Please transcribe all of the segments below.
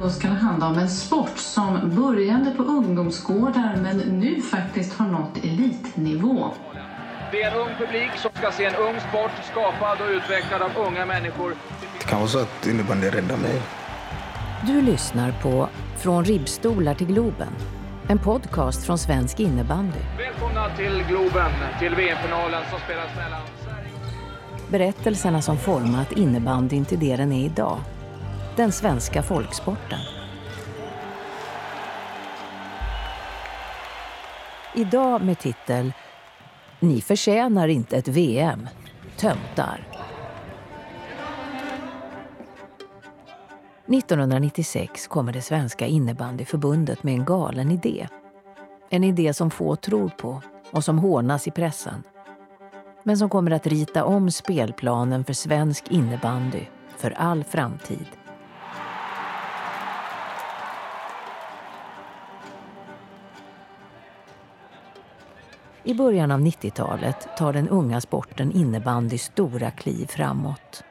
Då ska det handla om en sport som började på ungdomsgårdar men nu faktiskt har nått elitnivå. Det är en ung publik som ska se en ung sport skapad och utvecklad av unga människor. Det kan vara så att innebandy räddar mig. Du lyssnar på Från ribbstolar till Globen. En podcast från svensk innebandy. Välkomna till Globen, till VM-finalen som spelas mellan Sverige... Berättelserna som format innebandyn till det den är idag. Den svenska folksporten. Idag med titel Ni förtjänar inte ett VM. Töntar. 1996 kommer det svenska innebandyförbundet med en galen idé. En idé som få tror på och som hånas i pressen. Men som kommer att rita om spelplanen för svensk innebandy för all framtid. I början av 90-talet tar den unga sporten innebandy stora kliv framåt.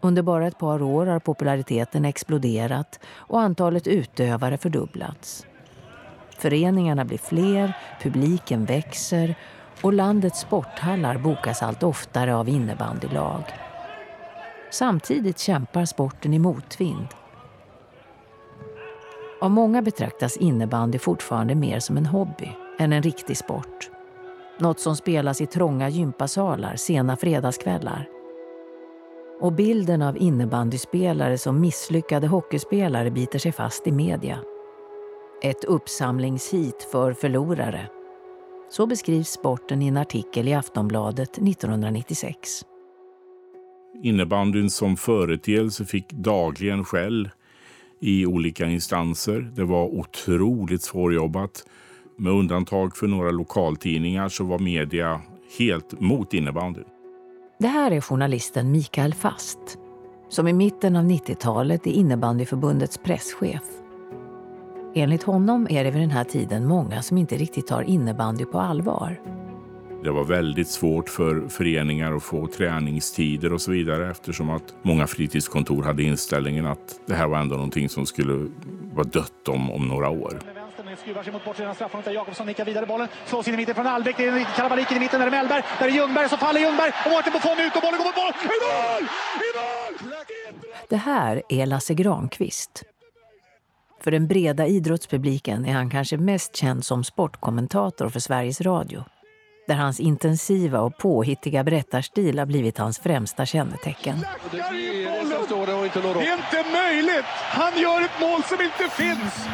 Under bara ett par år har populariteten exploderat och antalet utövare fördubblats. Föreningarna blir fler, publiken växer och landets sporthallar bokas allt oftare av innebandylag. Samtidigt kämpar sporten i motvind. Av många betraktas innebandy fortfarande mer som en hobby än en riktig sport. Något som spelas i trånga gympasalar sena fredagskvällar. Och bilden av innebandyspelare som misslyckade hockeyspelare biter sig fast i media. Ett uppsamlingshit för förlorare. Så beskrivs sporten i en artikel i Aftonbladet 1996. Innebandyn som företeelse fick dagligen skäll i olika instanser. Det var otroligt svårjobbat. Med undantag för några lokaltidningar så var media helt mot innebandyn. Det här är journalisten Mikael Fast som i mitten av 90-talet är innebandyförbundets presschef. Enligt honom är det vid den här tiden många som inte riktigt tar innebandy på allvar. Det var väldigt svårt för föreningar att få träningstider och så vidare eftersom att många fritidskontor hade inställningen att det här var ändå någonting som skulle vara dött om, om några år. Skruvar sig mot bortre straffområdet. Jakobsson nickar vidare bollen. Slås in i mitten från Albeck. Det är kalabalik i mitten. Där är Mellberg. Där är Ljungberg. Så faller Ljungberg. Och Mårten Buffon ut och bollen går mot mål. I mål! I mål! Det här är Lasse Granqvist. För den breda idrottspubliken är han kanske mest känd som sportkommentator för Sveriges Radio. Där hans intensiva och påhittiga berättarstil har blivit hans främsta kännetecken. Det är inte möjligt! Han gör ett mål som inte finns!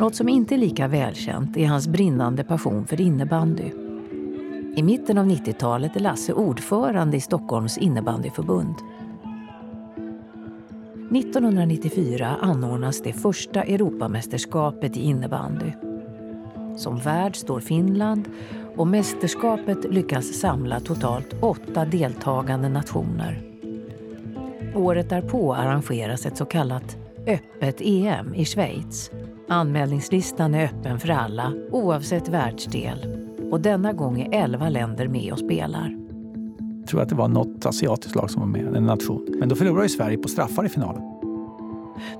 Något som inte är lika välkänt är hans brinnande passion för innebandy. I mitten av 90-talet är Lasse ordförande i Stockholms innebandyförbund. 1994 anordnas det första Europamästerskapet i innebandy. Som värd står Finland och mästerskapet lyckas samla totalt åtta deltagande nationer. Året därpå arrangeras ett så kallat öppet EM i Schweiz. Anmälningslistan är öppen för alla, oavsett världsdel. Och denna gång är elva länder med och spelar. Jag tror att det var något asiatiskt lag som var med, en nation. Men då förlorade ju Sverige på straffar i finalen.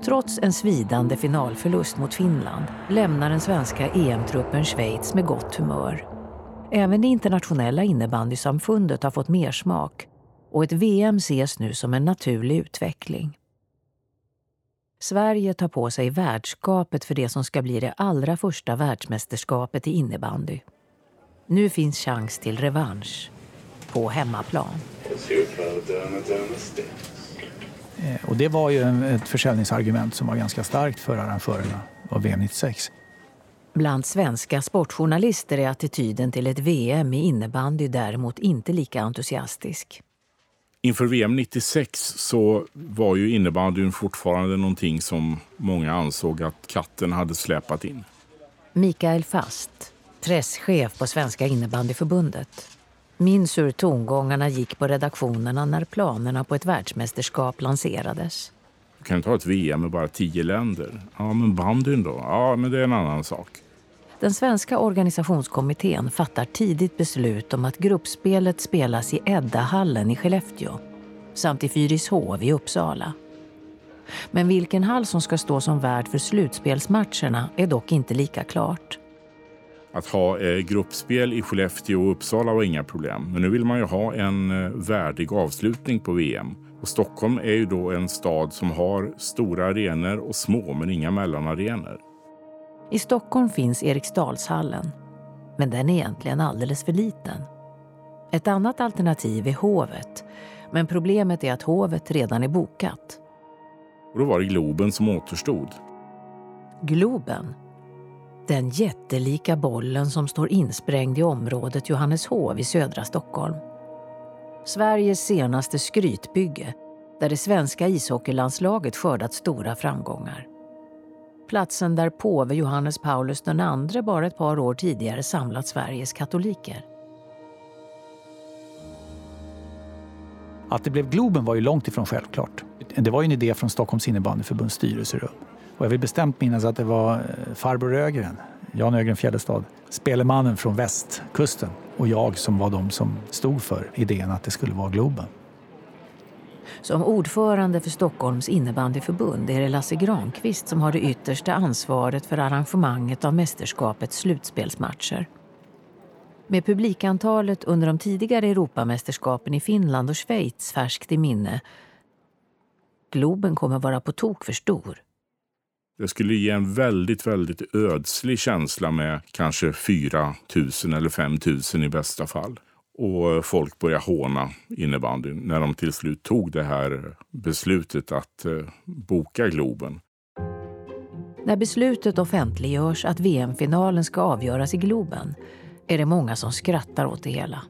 Trots en svidande finalförlust mot Finland lämnar den svenska EM-truppen Schweiz med gott humör. Även det internationella innebandysamfundet har fått mer smak och ett VM ses nu som en naturlig utveckling. Sverige tar på sig värdskapet för det som ska bli det allra första världsmästerskapet i innebandy. Nu finns chans till revansch på hemmaplan. Eh, Och det var ju ett försäljningsargument som var ganska starkt för arrangörerna av VM 96. Bland svenska sportjournalister är attityden till ett VM i innebandy däremot inte lika entusiastisk. Inför VM 96 så var ju innebandyn fortfarande någonting som många ansåg att katten hade släpat in. Mikael Fast, presschef på Svenska innebandyförbundet, minns hur tongångarna gick på redaktionerna när planerna på ett världsmästerskap lanserades. Du kan ta ett VM med bara tio länder. Ja, men bandyn då? Ja, men det är en annan sak. Den svenska organisationskommittén fattar tidigt beslut om att gruppspelet spelas i Eddahallen i Skellefteå samt i Fyrishov i Uppsala. Men vilken hall som ska stå som värd för slutspelsmatcherna är dock inte lika klart. Att ha eh, gruppspel i Skellefteå och Uppsala var inga problem. Men nu vill man ju ha en eh, värdig avslutning på VM. Och Stockholm är ju då en stad som har stora arenor och små men inga mellanarenor. I Stockholm finns Eriksdalshallen. Men den är egentligen alldeles för liten. Ett annat alternativ är Hovet. Men problemet är att Hovet redan är bokat. Och då var det Globen som återstod. Globen? Den jättelika bollen som står insprängd i området Johanneshov i södra Stockholm. Sveriges senaste skrytbygge där det svenska ishockeylandslaget skördat stora framgångar. Platsen där påve Johannes Paulus II bara ett par år tidigare samlat Sveriges katoliker. Att det blev Globen var ju långt ifrån självklart. Det var ju en idé från Stockholms innebandyförbunds styrelserum. Och jag vill bestämt minnas att det var eh, farbror Ögren, Jan Ögren Fjällestad, spelemannen från västkusten och jag som var de som stod för idén att det skulle vara Globen. Som ordförande för Stockholms innebandyförbund är det Lasse Granqvist som har det yttersta ansvaret för arrangemanget av mästerskapets slutspelsmatcher. Med publikantalet under de tidigare Europamästerskapen i Finland och Schweiz färskt i minne Globen kommer vara på tok för stor. Det skulle ge en väldigt, väldigt ödslig känsla med kanske 4 000 eller 5 000 i bästa fall. Och folk började håna innebandyn när de till slut tog det här beslutet att eh, boka Globen. När beslutet offentliggörs att VM-finalen ska avgöras i Globen är det många som skrattar åt det hela.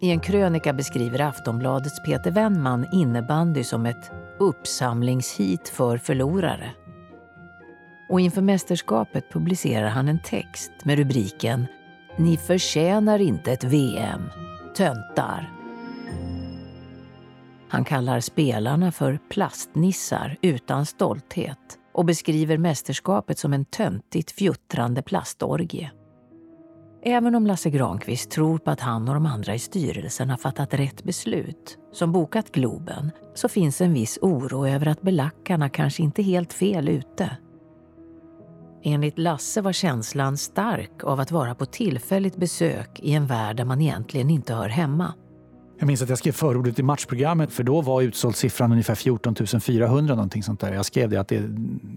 I en krönika beskriver Aftonbladets Peter Wennman innebandy som ett uppsamlingshit för förlorare. Och inför mästerskapet publicerar han en text med rubriken Ni förtjänar inte ett VM. Töntar. Han kallar spelarna för plastnissar utan stolthet och beskriver mästerskapet som en töntigt fjuttrande plastorgie. Även om Lasse Granqvist tror på att han och de andra i styrelsen har fattat rätt beslut, som bokat Globen, så finns en viss oro över att belackarna kanske inte är helt fel ute. Enligt Lasse var känslan stark av att vara på tillfälligt besök i en värld där man egentligen inte hör hemma. Jag minns att jag skrev förordet i matchprogrammet för då var utsåldssiffran ungefär 14 400 någonting sånt där. Jag skrev det att det,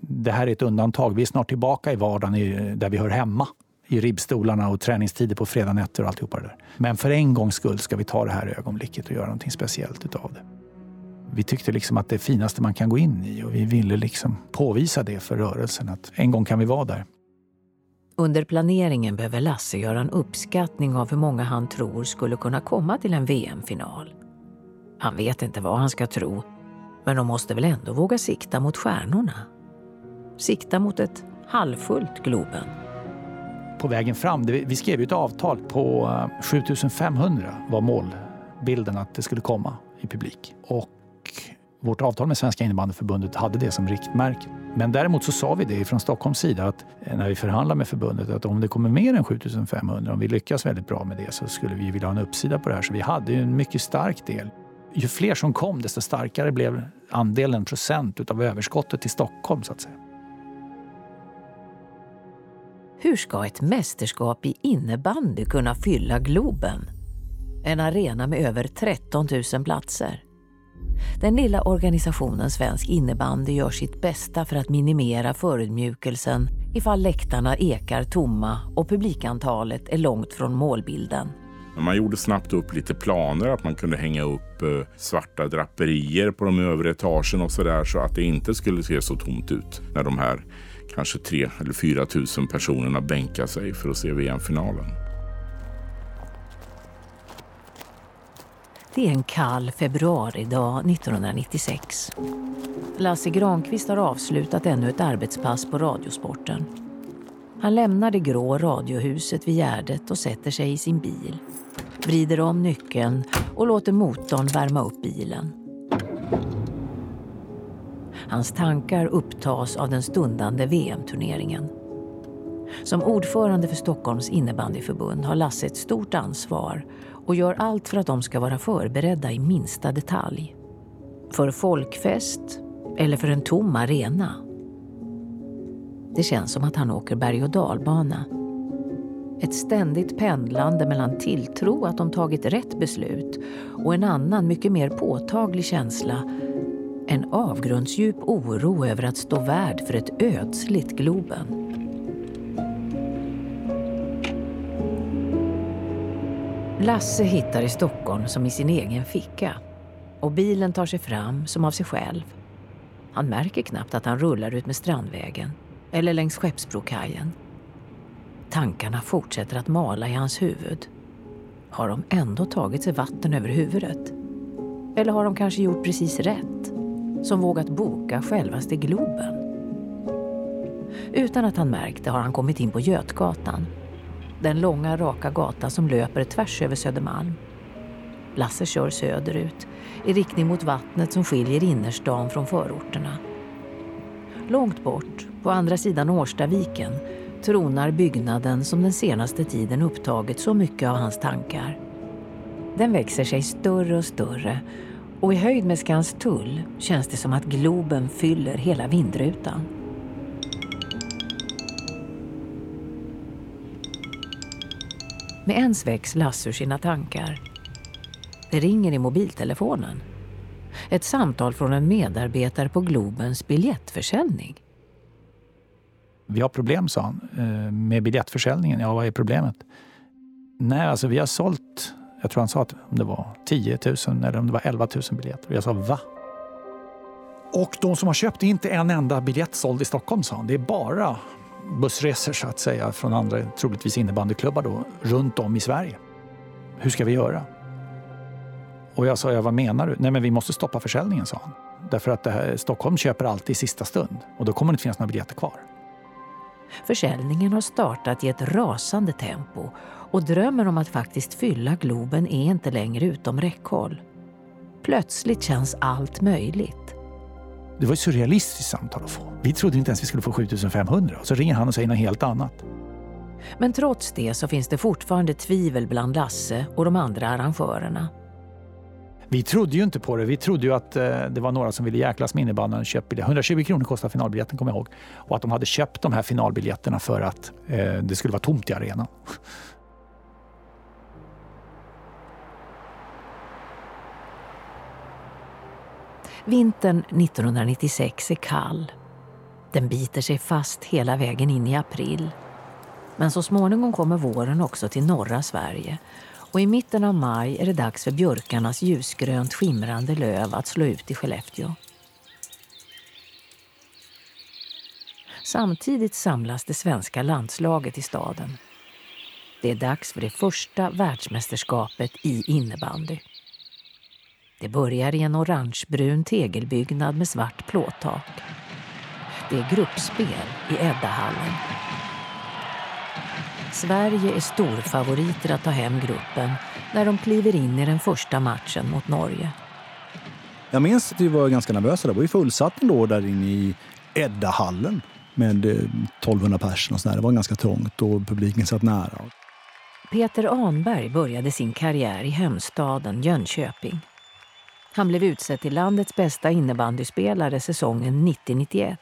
det här är ett undantag. Vi är snart tillbaka i vardagen i, där vi hör hemma i ribbstolarna och träningstider på fredagnätter och alltihopa det där. Men för en gångs skull ska vi ta det här ögonblicket och göra någonting speciellt utav det. Vi tyckte liksom att det finaste man kan gå in i och vi ville liksom påvisa det för rörelsen att en gång kan vi vara där. Under planeringen behöver Lasse göra en uppskattning av hur många han tror skulle kunna komma till en VM-final. Han vet inte vad han ska tro, men de måste väl ändå våga sikta mot stjärnorna? Sikta mot ett halvfullt Globen på vägen fram. Vi skrev ett avtal på 7500 eh, var målbilden att det skulle komma i publik. Och vårt avtal med Svenska innebandyförbundet hade det som riktmärke. Men däremot så sa vi det från Stockholms sida att eh, när vi förhandlade med förbundet att om det kommer mer än 7500, om vi lyckas väldigt bra med det så skulle vi vilja ha en uppsida på det här. Så vi hade ju en mycket stark del. Ju fler som kom desto starkare blev andelen procent av överskottet till Stockholm så att säga. Hur ska ett mästerskap i innebandy kunna fylla Globen? En arena med över 13 000 platser. Den lilla organisationen Svensk innebandy gör sitt bästa för att minimera förödmjukelsen ifall läktarna ekar tomma och publikantalet är långt från målbilden. Man gjorde snabbt upp lite planer att man kunde hänga upp eh, svarta draperier på de övre etagen och sådär så att det inte skulle se så tomt ut när de här kanske 3 eller 4 tusen personerna bänkar sig för att se VM-finalen. Det är en kall februaridag 1996. Lasse Granqvist har avslutat ännu ett arbetspass på Radiosporten. Han lämnar det grå radiohuset vid Gärdet och sätter sig i sin bil. Vrider om nyckeln och låter motorn värma upp bilen. Hans tankar upptas av den stundande VM-turneringen. Som ordförande för Stockholms innebandyförbund har Lasse ett stort ansvar och gör allt för att de ska vara förberedda i minsta detalj. För folkfest, eller för en tom arena. Det känns som att han åker berg och dalbana. Ett ständigt pendlande mellan tilltro att de tagit rätt beslut och en annan, mycket mer påtaglig känsla. En avgrundsdjup oro över att stå värd för ett ödsligt Globen. Lasse hittar i Stockholm som i sin egen ficka. Och bilen tar sig fram som av sig själv. Han märker knappt att han rullar ut med Strandvägen eller längs Skeppsbrokajen. Tankarna fortsätter att mala i hans huvud. Har de ändå tagit sig vatten över huvudet? Eller har de kanske gjort precis rätt? Som vågat boka självaste Globen? Utan att han märkt det har han kommit in på Götgatan den långa raka gata som löper tvärs över Södermalm. Lasse kör söderut, i riktning mot vattnet som skiljer innerstan från förorterna. Långt bort, på andra sidan Årstaviken, tronar byggnaden som den senaste tiden upptagit så mycket av hans tankar. Den växer sig större och större och i höjd med Skanstull känns det som att Globen fyller hela vindrutan. Med ens väcks Lasse ur sina tankar. Det ringer i mobiltelefonen. Ett samtal från en medarbetare på Globens biljettförsäljning. Vi har problem, sa han, eh, med biljettförsäljningen. Ja, vad är problemet? Nej, alltså vi har sålt, jag tror han sa att det var 10 000 eller om det var 11 000 biljetter. Jag sa va? Och de som har köpt är inte en enda biljett såld i Stockholm, sa han. Det är bara bussresor så att säga från andra, troligtvis innebandyklubbar då, runt om i Sverige. Hur ska vi göra? Och jag sa, ja, vad menar du? Nej, men vi måste stoppa försäljningen, sa han. Därför att det här, Stockholm köper alltid i sista stund och då kommer det inte finnas några biljetter kvar. Försäljningen har startat i ett rasande tempo och drömmen om att faktiskt fylla Globen är inte längre utom räckhåll. Plötsligt känns allt möjligt. Det var ett surrealistiskt samtal att få. Vi trodde inte ens vi skulle få 7500 och så ringer han och säger något helt annat. Men trots det så finns det fortfarande tvivel bland Lasse och de andra arrangörerna. Vi trodde ju inte på det. Vi trodde ju att eh, det var några som ville jäklas med innebandyn och köpa 120 kronor kostar finalbiljetten, kommer jag ihåg. Och att de hade köpt de här finalbiljetterna för att eh, det skulle vara tomt i arenan. Vintern 1996 är kall. Den biter sig fast hela vägen in i april. Men så småningom kommer våren också till norra Sverige och i mitten av maj är det dags för björkarnas ljusgrönt skimrande löv att slå ut i Skellefteå. Samtidigt samlas det svenska landslaget i staden. Det är dags för det första världsmästerskapet i innebandy. Det börjar i en orangebrun tegelbyggnad med svart plåttak. Det är gruppspel i Eddahallen. Sverige är storfavoriter att ta hem gruppen när de kliver in i den första matchen mot Norge. Jag minns att vi var ganska nervösa. Det var ju fullsatt ändå där inne i Eddahallen med 1200 eh, personer. Det var ganska trångt och publiken satt nära. Peter Anberg började sin karriär i hemstaden Jönköping. Han blev utsedd till landets bästa innebandyspelare säsongen 90-91.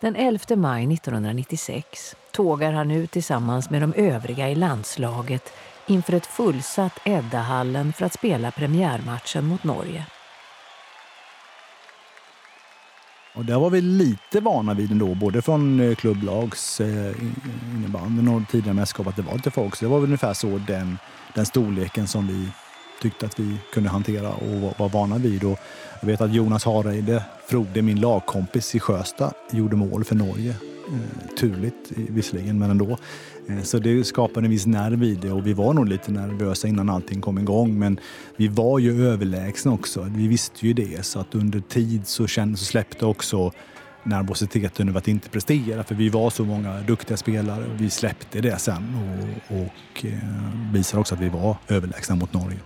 Den 11 maj 1996 tågar han ut tillsammans med de övriga i landslaget inför ett fullsatt Eddahallen för att spela premiärmatchen mot Norge. Och där var vi lite vana vid ändå, både från eh, klubblags eh, innebandyn och tidigare mästerskap, att det var lite folk. Så det var väl ungefär så den, den storleken som vi tyckte att vi kunde hantera och var vana vid. Och jag vet att Jonas Hareide, Frode, min lagkompis i Sjösta, gjorde mål för Norge. Eh, turligt visserligen, men ändå. Eh, så det skapade en viss nerv i det och vi var nog lite nervösa innan allting kom igång. Men vi var ju överlägsna också. Vi visste ju det. Så att under tid så, kände, så släppte också nervositeten över att inte prestera. För vi var så många duktiga spelare. Vi släppte det sen och, och eh, visade också att vi var överlägsna mot Norge.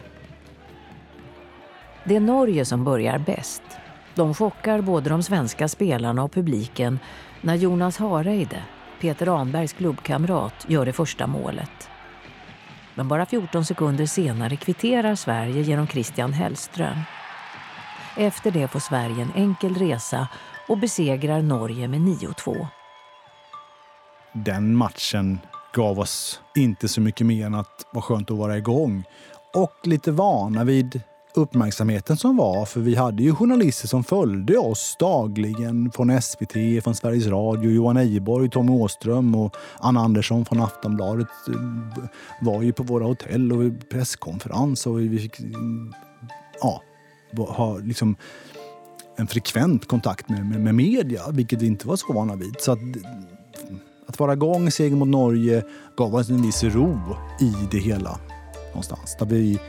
Det är Norge som börjar bäst. De chockar både de svenska spelarna och publiken när Jonas Hareide, Peter Anbergs klubbkamrat, gör det första målet. Men bara 14 sekunder senare kvitterar Sverige genom Christian Hellström. Efter det får Sverige en enkel resa och besegrar Norge med 9-2. Den matchen gav oss inte så mycket mer än att vara skönt att vara igång. Och lite vana vid uppmärksamheten som var. För vi hade ju journalister som följde oss dagligen från SVT, från Sveriges Radio. Johan Ejeborg, Tommy Åström och Anna Andersson från Aftonbladet eh, var ju på våra hotell och presskonferens och vi fick ja, ha liksom en frekvent kontakt med, med, med media, vilket vi inte var så vana vid. Så att, att vara igång seger mot Norge gav oss en viss ro i det hela någonstans. Där vi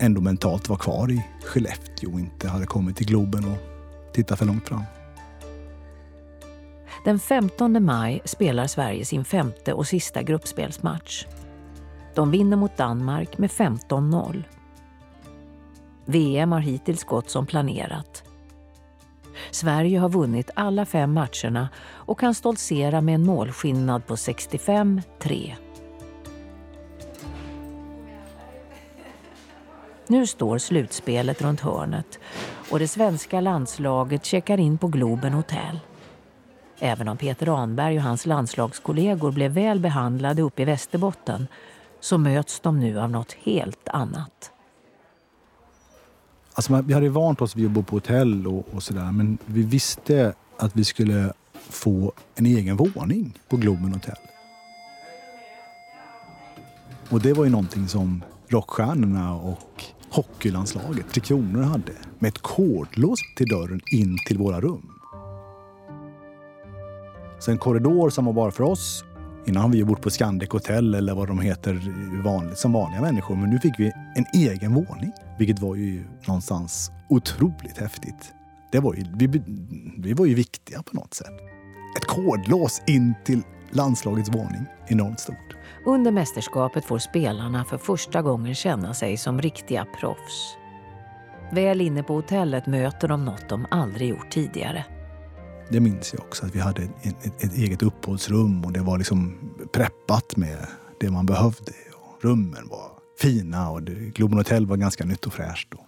ändå mentalt var kvar i Skellefteå och inte hade kommit till Globen och tittat för långt fram. Den 15 maj spelar Sverige sin femte och sista gruppspelsmatch. De vinner mot Danmark med 15-0. VM har hittills gått som planerat. Sverige har vunnit alla fem matcherna och kan stoltsera med en målskillnad på 65-3. Nu står slutspelet runt hörnet och det svenska landslaget checkar in på Globen Hotel. Även om Peter Anberg och hans landslagskollegor blev väl behandlade uppe i Västerbotten så möts de nu av något helt annat. Alltså vi hade vant oss vid att bo på hotell och, och sådär men vi visste att vi skulle få en egen våning på Globen Hotel. Och det var ju någonting som rockstjärnorna och hockeylandslaget, Tre Kronor, hade med ett kodlås till dörren in till våra rum. Så en korridor som var bara för oss. Innan har vi bott på Scandic Hotel eller vad de heter vanligt, som vanliga människor. Men nu fick vi en egen våning, vilket var ju någonstans otroligt häftigt. Det var ju, vi, vi var ju viktiga på något sätt. Ett kodlås in till landslagets våning. Enormt stort. Under mästerskapet får spelarna för första gången känna sig som riktiga proffs. Väl inne på hotellet möter de något de aldrig gjort tidigare. Det minns jag också, att vi hade ett, ett, ett eget uppehållsrum och det var liksom preppat med det man behövde. Och rummen var fina och det, Globen Hotel var ganska nytt och fräscht. Då.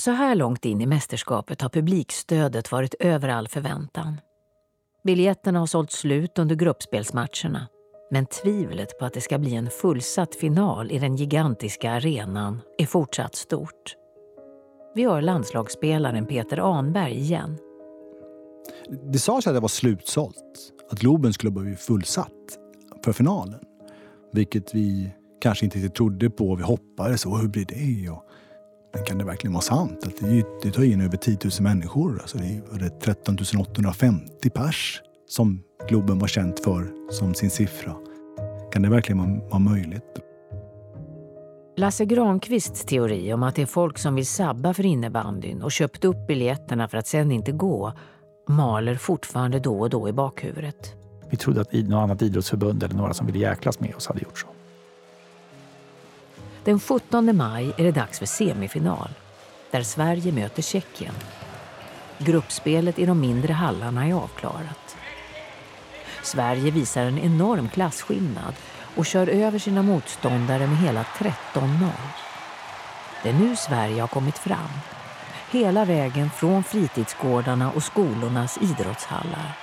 Så här långt in i mästerskapet har publikstödet varit över all förväntan. Biljetterna har sålt slut under gruppspelsmatcherna men tvivlet på att det ska bli en fullsatt final i den gigantiska arenan är fortsatt stort. Vi hör landslagsspelaren Peter Anberg igen. Det sades att det var slutsålt, att Globen skulle bli fullsatt för finalen. Vilket vi kanske inte riktigt trodde på. Vi hoppades. Och hur blir det? Och, men kan det verkligen vara sant? Att det, det tar in över 10 000 människor. Alltså det är 13 850 pers som Globen var känt för som sin siffra. Kan det verkligen vara möjligt? Lasse Granqvists teori om att det är folk som vill sabba för innebandyn och köpt upp biljetterna för att sen inte gå maler fortfarande då och då i bakhuvudet. Vi trodde att något annat idrottsförbund eller några som ville jäklas med oss hade gjort så. Den 17 maj är det dags för semifinal där Sverige möter Tjeckien. Gruppspelet i de mindre hallarna är avklarat. Sverige visar en enorm klasskillnad och kör över sina motståndare med hela 13-0. Det är nu Sverige har kommit fram. Hela vägen från fritidsgårdarna och skolornas idrottshallar.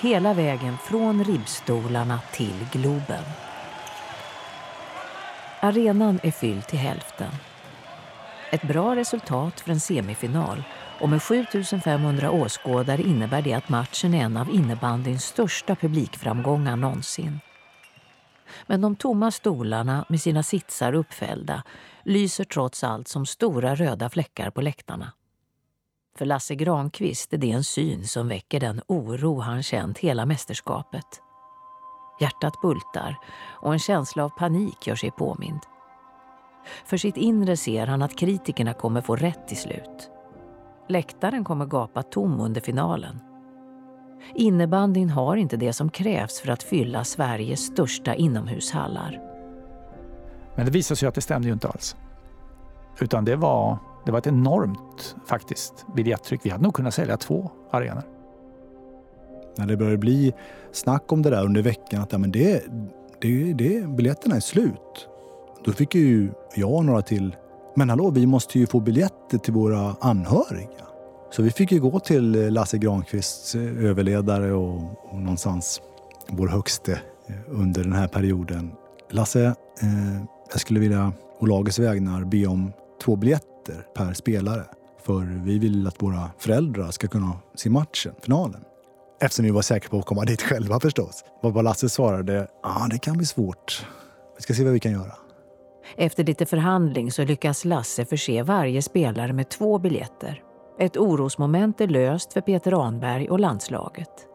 Hela vägen från ribbstolarna till Globen. Arenan är fylld till hälften. Ett bra resultat för en semifinal och med 7500 åskådare innebär det att matchen är en av innebandyns största publikframgångar någonsin. Men de tomma stolarna med sina sitsar uppfällda lyser trots allt som stora röda fläckar på läktarna. För Lasse Granqvist är det en syn som väcker den oro han känt hela mästerskapet. Hjärtat bultar och en känsla av panik gör sig påmind. För sitt inre ser han att kritikerna kommer få rätt till slut. Läktaren kommer gapa tom under finalen. Innebandyn har inte det som krävs för att fylla Sveriges största inomhushallar. Men det visade sig att det stämde ju inte alls. Utan det var, det var ett enormt faktiskt biljettryck. Vi hade nog kunnat sälja två arenor. När det började bli snack om det där under veckan att ja, men det, det, det, biljetterna är slut. Då fick ju jag och några till Men hallå, vi måste ju få biljetter till våra anhöriga. Så vi fick ju gå till Lasse Granqvists eh, överledare och, och någonstans vår högste eh, under den här perioden. Lasse, eh, jag skulle vilja å lagets vägnar be om två biljetter per spelare. För vi vill att våra föräldrar ska kunna se matchen, finalen. Eftersom vi var säkra på att komma dit själva förstås. Vad Lasse svarade, ja ah, det kan bli svårt. Vi ska se vad vi kan göra. Efter lite förhandling så lyckas Lasse förse varje spelare med två biljetter. Ett orosmoment är löst för Peter Anberg och landslaget.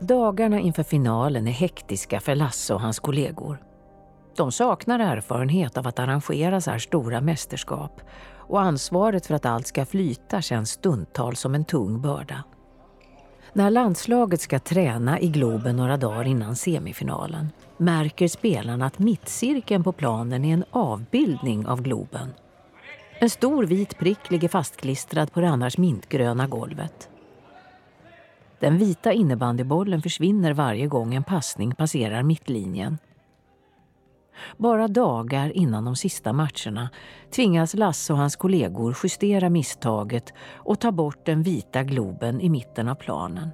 Dagarna inför finalen är hektiska för Lasse och hans kollegor. De saknar erfarenhet av att arrangera så här stora mästerskap och ansvaret för att allt ska flyta känns stundtals som en tung börda. När landslaget ska träna i Globen några dagar innan semifinalen märker spelarna att mittcirkeln på planen är en avbildning av Globen. En stor vit prick ligger fastklistrad på det annars mintgröna golvet. Den vita innebandybollen försvinner varje gång en passning passerar mittlinjen. Bara dagar innan de sista matcherna tvingas Lasse och hans kollegor justera misstaget och ta bort den vita globen i mitten av planen.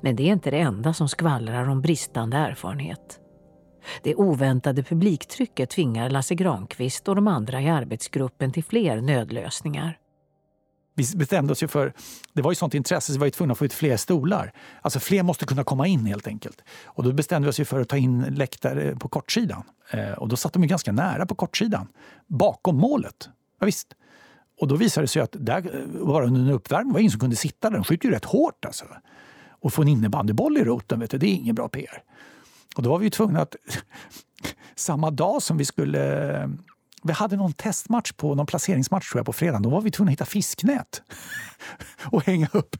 Men det är inte det enda som skvallrar om bristande erfarenhet. Det oväntade publiktrycket tvingar Lasse Granqvist och de andra i arbetsgruppen till fler nödlösningar. Vi bestämde oss ju för, det var ju sånt intresse så vi var ju tvungna att få ut fler stolar. Alltså fler måste kunna komma in helt enkelt. Och då bestämde vi oss ju för att ta in läktare på kortsidan. Eh, och då satt de ju ganska nära på kortsidan, bakom målet. Ja, visst. Och då visade det sig att där, eh, bara under en uppvärmning var ingen som kunde sitta där. De skjuter ju rätt hårt alltså. Och få en innebandyboll i roten, vet du, det är ingen bra PR. Och då var vi ju tvungna att samma dag som vi skulle eh, vi hade någon testmatch på någon placeringsmatch tror jag på fredagen. Då var vi tvungna att hitta fisknät och hänga upp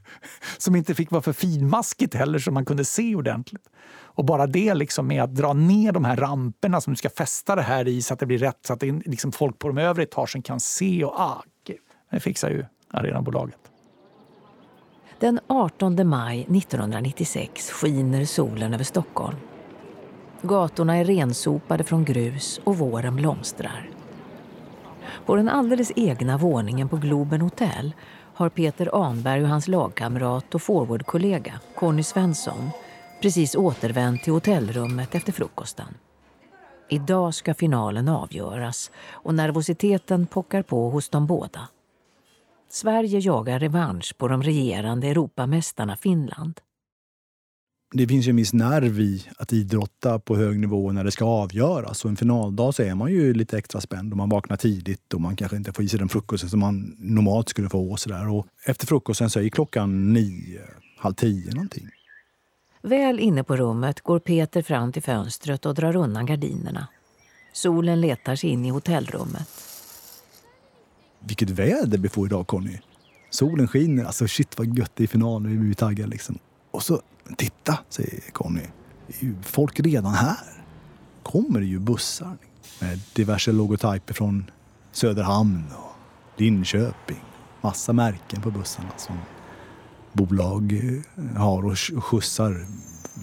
som inte fick vara för finmaskigt heller så man kunde se ordentligt. Och bara det liksom med att dra ner de här ramperna som du ska fästa det här i så att det blir rätt så att det liksom folk på de övre etagen kan se och ah, det fixar ju arenabolaget. Den 18 maj 1996 skiner solen över Stockholm. Gatorna är rensopade från grus och våren blomstrar. På den alldeles egna våningen på Globen Hotel har Peter Anberg och hans lagkamrat och forwardkollega Conny Svensson precis återvänt till hotellrummet efter frukosten. Idag ska finalen avgöras och nervositeten pockar på hos de båda. Sverige jagar revansch på de regerande Europamästarna Finland det finns ju en viss nerv i att idrotta på hög nivå när det ska avgöras. Och en finaldag så är man ju lite extra spänd och man vaknar tidigt och man kanske inte får i sig den frukosten som man normalt skulle få. Och så där. Och efter frukosten så är klockan nio, halv tio någonting. Väl inne på rummet går Peter fram till fönstret och drar undan gardinerna. Solen letar sig in i hotellrummet. Vilket väder vi får idag, Conny. Solen skiner. Alltså shit vad gött det är i finalen. Vi är taggade liksom. Och så Titta, säger Conny. Det är ju folk redan här. kommer det ju bussar med diverse logotyper från Söderhamn och Linköping. Massa märken på bussarna som bolag eh, har och skjutsar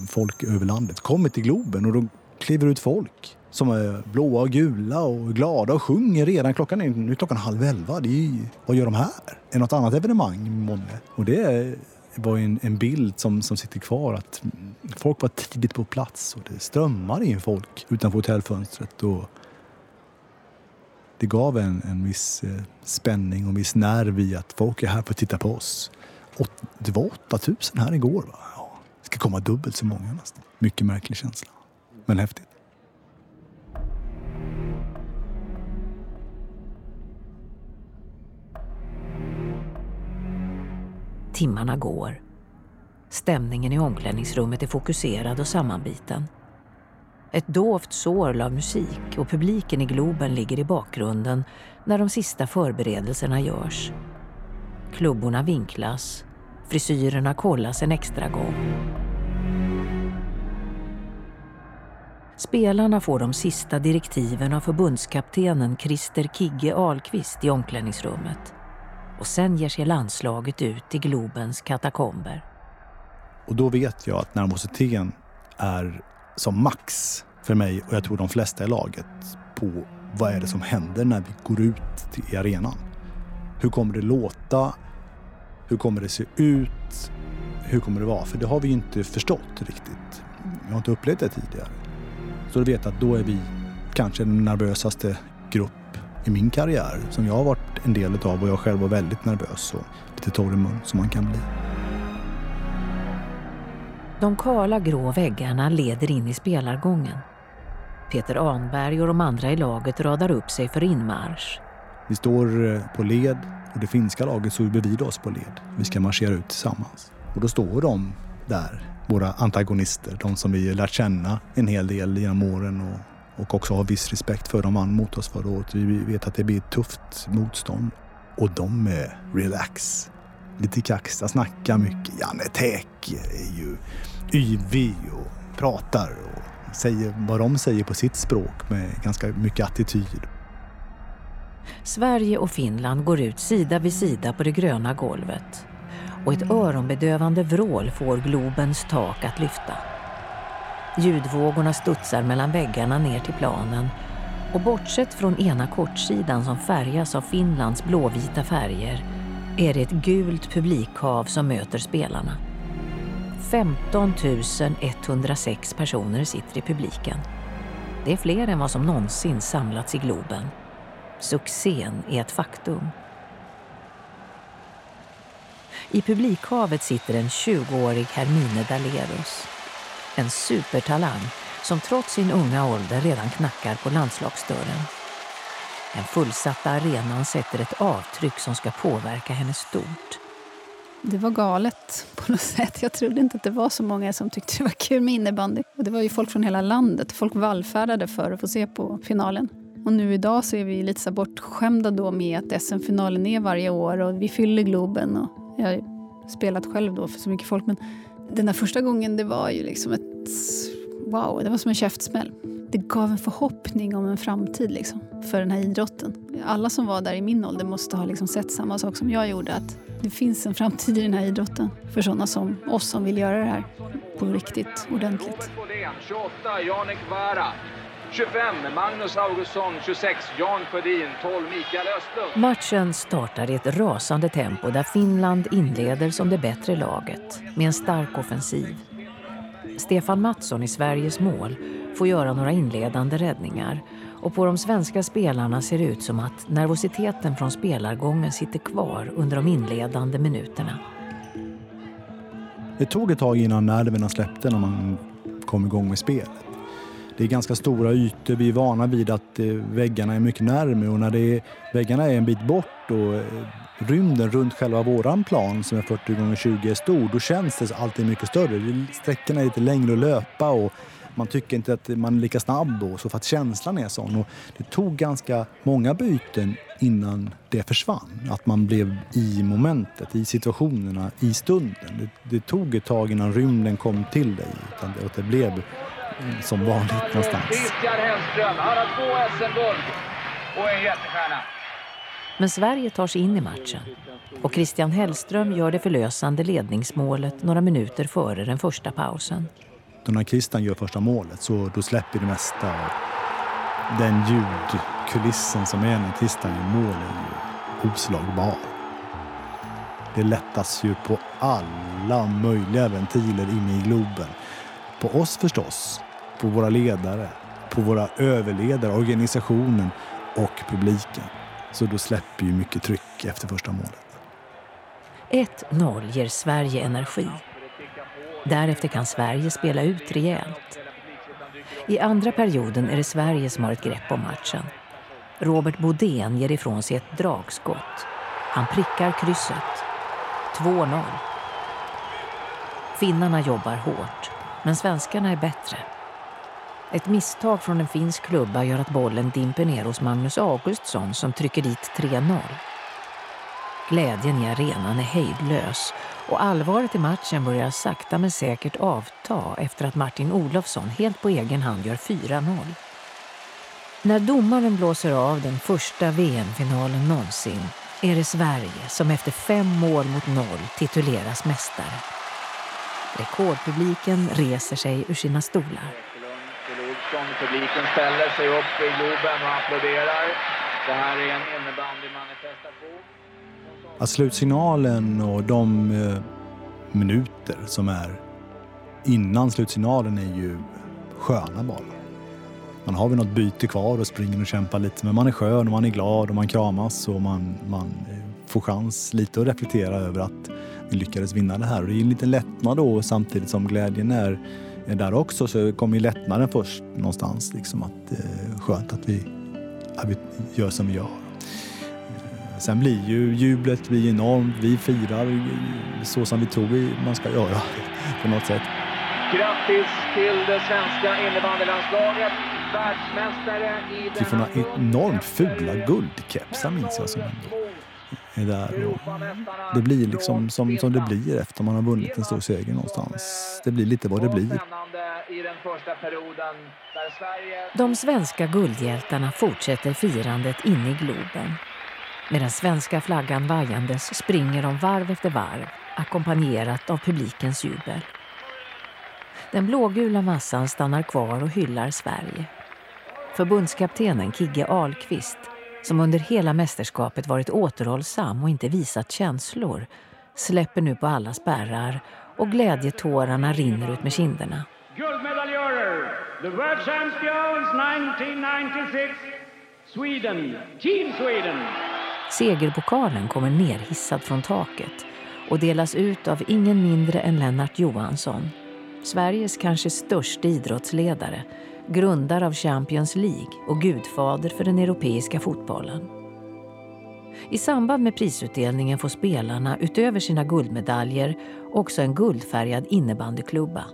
folk över landet. Kommer till Globen och då kliver ut folk som är blåa och gula och glada och sjunger redan. Klockan är, nu är klockan halv elva. Det är, vad gör de här? Är något annat evenemang månne? Och det är det var en, en bild som, som sitter kvar att folk var tidigt på plats och det strömmade in folk utanför hotellfönstret. Och det gav en, en viss eh, spänning och en viss nerv i att folk är här för att titta på oss. Åt, det var 8000 här igår. Va? Ja, det ska komma dubbelt så många nästan. Mycket märklig känsla, men häftigt. Timmarna går. Stämningen i omklädningsrummet är fokuserad och sammanbiten. Ett dovt sorl av musik och publiken i Globen ligger i bakgrunden när de sista förberedelserna görs. Klubborna vinklas, frisyrerna kollas en extra gång. Spelarna får de sista direktiven av förbundskaptenen Christer Kigge Ahlqvist i omklädningsrummet och sen ger sig landslaget ut i Globens katakomber. Och då vet jag att nervositeten är som max för mig och jag tror de flesta i laget på vad är det som händer när vi går ut i arenan? Hur kommer det låta? Hur kommer det se ut? Hur kommer det vara? För det har vi inte förstått riktigt. Jag har inte upplevt det tidigare. Så du vet att då är vi kanske den nervösaste grupp i min karriär som jag har varit en del av och jag själv var väldigt nervös och lite torr i mun som man kan bli. De kala grå väggarna leder in i spelargången. Peter Anberg och de andra i laget radar upp sig för inmarsch. Vi står eh, på led och det finska laget står bredvid oss på led. Vi ska marschera ut tillsammans. Och då står de där, våra antagonister, de som vi lärt känna en hel del genom åren och, och också ha viss respekt för. De vann mot oss förra året. Vi vet att det blir ett tufft motstånd. Och de är relax. Lite kaxiga, snackar mycket. Janne Täk är ju yvig och pratar och säger vad de säger på sitt språk med ganska mycket attityd. Sverige och Finland går ut sida vid sida på det gröna golvet och ett öronbedövande vrål får Globens tak att lyfta. Ljudvågorna studsar mellan väggarna ner till planen och bortsett från ena kortsidan som färgas av Finlands blåvita färger är det ett gult publikhav som möter spelarna. 15 106 personer sitter i publiken. Det är fler än vad som någonsin samlats i Globen. Succén är ett faktum. I publikhavet sitter en 20-årig Hermine Dalerus. En supertalang som trots sin unga ålder redan knackar på landslagsdörren. Den fullsatta arenan sätter ett avtryck som ska påverka henne stort. Det var galet på något sätt. Jag trodde inte att det var så många som tyckte det var kul med innebandy. Och det var ju folk från hela landet. Folk vallfärdade för att få se på finalen. Och nu idag så är vi lite så bortskämda då med att SM-finalen är varje år och vi fyller Globen. Och jag har spelat själv då för så mycket folk. Men den där första gången det var ju liksom ett wow, det var som en käftsmäll. Det gav en förhoppning om en framtid liksom, för den här idrotten. Alla som var där i min ålder måste ha liksom sett samma sak som jag gjorde. Att det finns en framtid i den här idrotten för sådana som oss som vill göra det här på riktigt ordentligt. 28 Janek Vara. 25 Magnus Augustsson, 26 Jan Sjödin, 12 Mikael Östlund. Matchen startar i ett rasande tempo där Finland inleder som det bättre laget med en stark offensiv. Stefan Mattsson i Sveriges mål får göra några inledande räddningar och på de svenska spelarna ser det ut som att nervositeten från spelargången sitter kvar under de inledande minuterna. Det tog ett tag innan nerverna släppte när man kom igång med spelet. Det är ganska stora ytor. Vi är vana vid att eh, väggarna är mycket närmare och när det är, väggarna är en bit bort och eh, rymden runt själva våran plan som är 40 gånger 20 är stor, då känns det alltid mycket större. Sträckorna är lite längre att löpa och man tycker inte att man är lika snabb då, så för att känslan är sån. Och det tog ganska många byten innan det försvann. Att man blev i momentet, i situationerna, i stunden. Det, det tog ett tag innan rymden kom till dig. Utan det, och det blev som vanligt någonstans. Christian Hellström, han har två SM-guld och en jättestjärna. Men Sverige tar sig in i matchen och Christian Hellström gör det förlösande ledningsmålet några minuter före den första pausen. Då när Christian gör första målet så då släpper det mesta av den ljudkulissen som är när Christian gör mål är ju oslagbar. Det lättas ju på alla möjliga ventiler inne i Globen. På oss förstås, på våra ledare, på våra överledare, organisationen och publiken. Så då släpper ju mycket tryck efter första målet. 1-0 ger Sverige energi. Därefter kan Sverige spela ut rejält. I andra perioden är det Sverige som har ett grepp om matchen. Robert Bodén ger ifrån sig ett dragskott. Han prickar krysset. 2-0. Finnarna jobbar hårt, men svenskarna är bättre. Ett misstag från en finsk klubba gör att bollen dimper ner hos Magnus Augustsson som trycker dit 3-0. Glädjen i arenan är hejdlös och allvaret i matchen börjar sakta men säkert avta efter att Martin Olofsson helt på egen hand gör 4-0. När domaren blåser av den första VM-finalen någonsin är det Sverige som efter fem mål mot noll tituleras mästare. Rekordpubliken reser sig ur sina stolar. Publiken ställer sig upp i Globen och applåderar. Det här är en innebandymanifestation. Att slutsignalen och de eh, minuter som är innan slutsignalen är ju sköna bara. Man har väl något byte kvar och springer och kämpar lite men man är skön och man är glad och man kramas och man, man får chans lite att reflektera över att lyckades vinna det här. Och det är en liten lättnad då samtidigt som glädjen är, är där också så kommer ju lättnaden först någonstans. Liksom att eh, skönt att vi, att vi gör som vi gör. Sen blir ju jublet blir enormt. Vi firar så som vi tror man ska göra på något sätt. Grattis till det svenska innebandylandslaget. Världsmästare i Vi får några enormt fula guldkepsar minns jag som ändå är där. Och det blir liksom som, som det blir efter man har vunnit en stor seger någonstans. Det blir lite vad det blir. De svenska guldhjältarna fortsätter firandet inne i Globen. Med den svenska flaggan vajandes springer de varv efter varv ackompanjerat av publikens jubel. Den blågula massan stannar kvar och hyllar Sverige. Förbundskaptenen Kigge Ahlqvist, som under hela mästerskapet varit återhållsam och inte visat känslor, släpper nu på alla spärrar och glädjetårarna rinner ut med kinderna. Guldmedaljörer, the world champions 1996, Sweden, Team Sweden. Segerpokalen kommer nerhissad från taket och delas ut av ingen mindre än Lennart Johansson Sveriges kanske största idrottsledare, grundare av Champions League och gudfader för den europeiska fotbollen. I samband med prisutdelningen får spelarna utöver sina guldmedaljer också en guldfärgad innebandyklubba.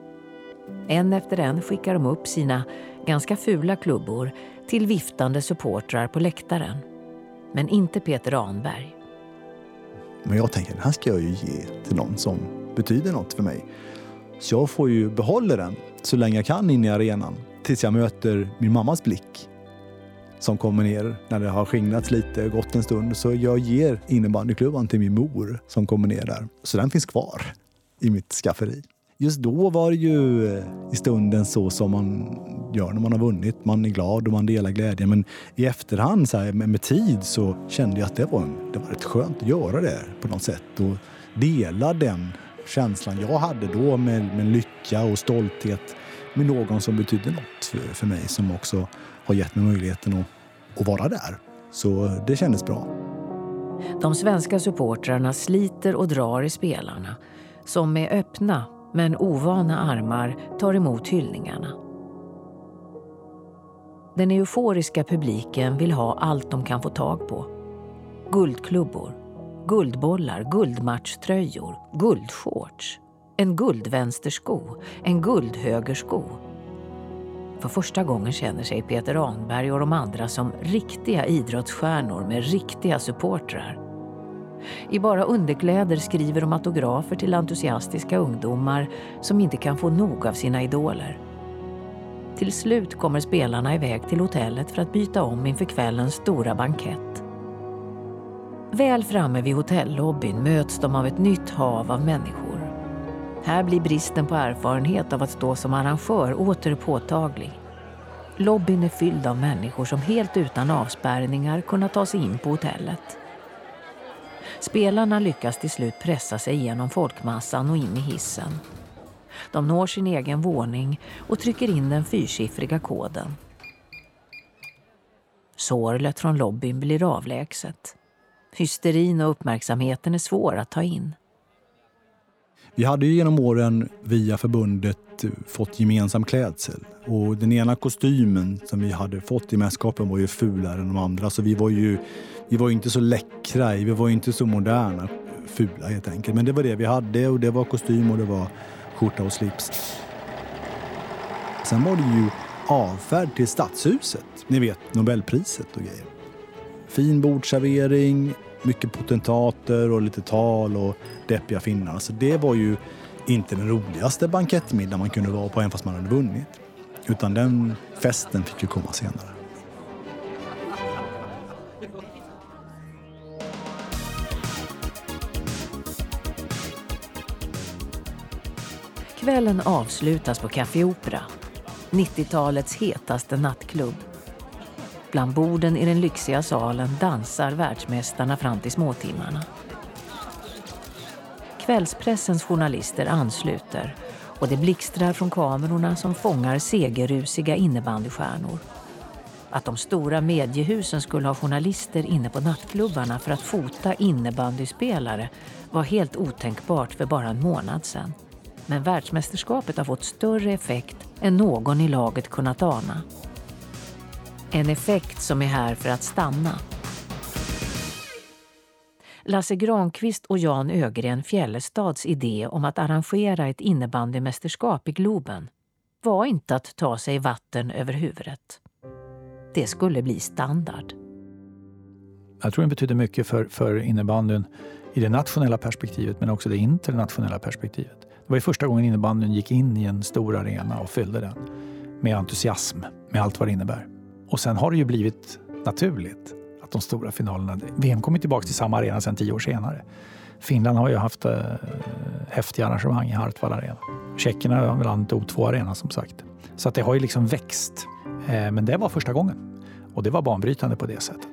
En efter en skickar de upp sina ganska fula klubbor till viftande supportrar på läktaren. Men inte Peter Anberg. Men jag tänker, den här ska jag ju ge till någon som betyder något för mig. Så jag får ju behålla den så länge jag kan in i arenan tills jag möter min mammas blick som kommer ner när det har skingrats lite gått en stund. Så jag ger innebandyklubban till min mor som kommer ner där. Så den finns kvar i mitt skafferi. Just då var det ju eh, i stunden så som man gör när man har vunnit. Man är glad och man delar glädjen. Men i efterhand, så här, med, tid, så kände jag att det var, det var rätt skönt att göra det på något sätt och dela den känslan jag hade då med, med lycka och stolthet med någon som betydde något för, för mig som också har gett mig möjligheten att, att vara där. Så det kändes bra. De svenska supportrarna sliter och drar i spelarna som med öppna men ovana armar tar emot hyllningarna. Den euforiska publiken vill ha allt de kan få tag på. Guldklubbor, guldbollar, guldmatchtröjor, guldshorts, en guldvänstersko, en guldhögersko. För första gången känner sig Peter Anberg och de andra som riktiga idrottsstjärnor med riktiga supportrar. I bara underkläder skriver de autografer till entusiastiska ungdomar som inte kan få nog av sina idoler. Till slut kommer spelarna iväg till hotellet för att byta om inför kvällens stora bankett. Väl framme vid hotellobbyn möts de av ett nytt hav av människor. Här blir bristen på erfarenhet av att stå som arrangör åter påtaglig. Lobbyn är fylld av människor som helt utan avspärrningar kunnat ta sig in på hotellet. Spelarna lyckas till slut pressa sig igenom folkmassan och in i hissen. De når sin egen våning och trycker in den fyrsiffriga koden. Sorlet från lobbyn blir avlägset. Hysterin och uppmärksamheten är svår att ta in. Vi hade ju genom åren via förbundet fått gemensam klädsel. Och den ena kostymen som vi hade fått i mästerskapen var ju fulare än de andra. Så vi var ju vi var inte så läckra, vi var inte så moderna. Fula helt enkelt. Men det var det vi hade och det var kostym och det var skjorta och slips. Sen var det ju avfärd till Stadshuset. Ni vet, Nobelpriset och grejer. Fin bordservering, mycket potentater och lite tal och deppiga finnar. Så det var ju inte den roligaste bankettmiddag man kunde vara på även fast man hade vunnit. Utan den festen fick ju komma senare. Kvällen avslutas på Café Opera. 90-talets hetaste nattklubb. Bland borden i den lyxiga salen dansar världsmästarna fram till småtimmarna. Kvällspressens journalister ansluter och det blixtrar från kamerorna som fångar segerrusiga innebandystjärnor. Att de stora mediehusen skulle ha journalister inne på nattklubbarna för att fota innebandyspelare var helt otänkbart för bara en månad sedan. Men världsmästerskapet har fått större effekt än någon i laget kunnat ana. En effekt som är här för att stanna. Lasse Granqvist och Jan Ögren Fjällestads idé om att arrangera ett innebandymästerskap i Globen var inte att ta sig vatten över huvudet. Det skulle bli standard. Jag tror den betydde mycket för, för innebandyn i det nationella perspektivet men också det internationella perspektivet. Det var ju första gången innebandyn gick in i en stor arena och fyllde den med entusiasm, med allt vad det innebär. Och sen har det ju blivit naturligt att de stora finalerna... VM kommer tillbaka till samma arena sen tio år senare. Finland har ju haft eh, häftiga arrangemang i Hartwall Arena. Tjeckerna har väl använt O2 Arena som sagt. Så att det har ju liksom växt. Eh, men det var första gången. Och det var banbrytande på det sättet.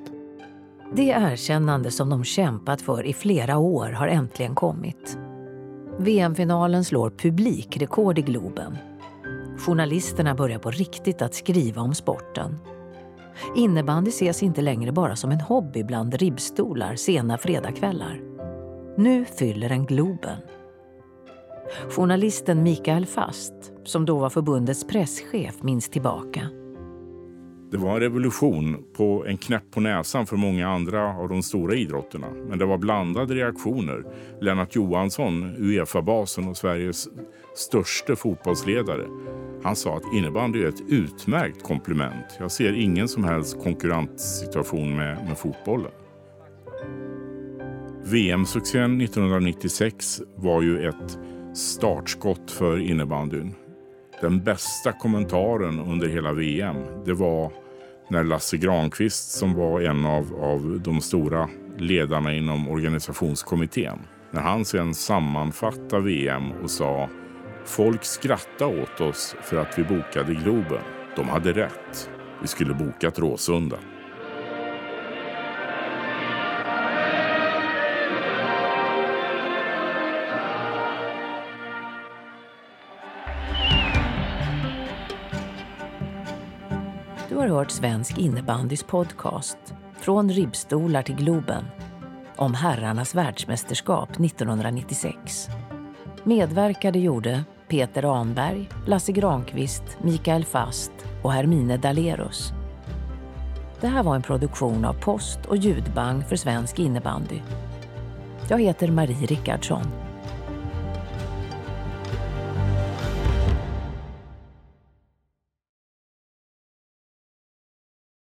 Det erkännande som de kämpat för i flera år har äntligen kommit. VM-finalen slår publikrekord i Globen. Journalisterna börjar på riktigt att skriva om sporten. Innebandy ses inte längre bara som en hobby bland ribbstolar sena fredagskvällar. Nu fyller den Globen. Journalisten Mikael Fast, som då var förbundets presschef, minns tillbaka. Det var en revolution på en knäpp på näsan för många andra av de stora idrotterna. Men det var blandade reaktioner. Lennart Johansson, Uefa-basen och Sveriges största fotbollsledare. Han sa att innebandy är ett utmärkt komplement. Jag ser ingen som helst konkurrenssituation med, med fotbollen. VM-succén 1996 var ju ett startskott för innebandyn. Den bästa kommentaren under hela VM det var när Lasse Granqvist som var en av, av de stora ledarna inom organisationskommittén. När han sen sammanfattade VM och sa Folk skrattade åt oss för att vi bokade Globen. De hade rätt. Vi skulle bokat Råsunda. Hört Svensk innebandys podcast Från ribbstolar till Globen om herrarnas världsmästerskap 1996. Medverkade gjorde Peter Anberg, Lasse Granqvist, Mikael Fast och Hermine Dalerus. Det här var en produktion av Post och ljudbang för svensk innebandy. Jag heter Marie Rickardsson.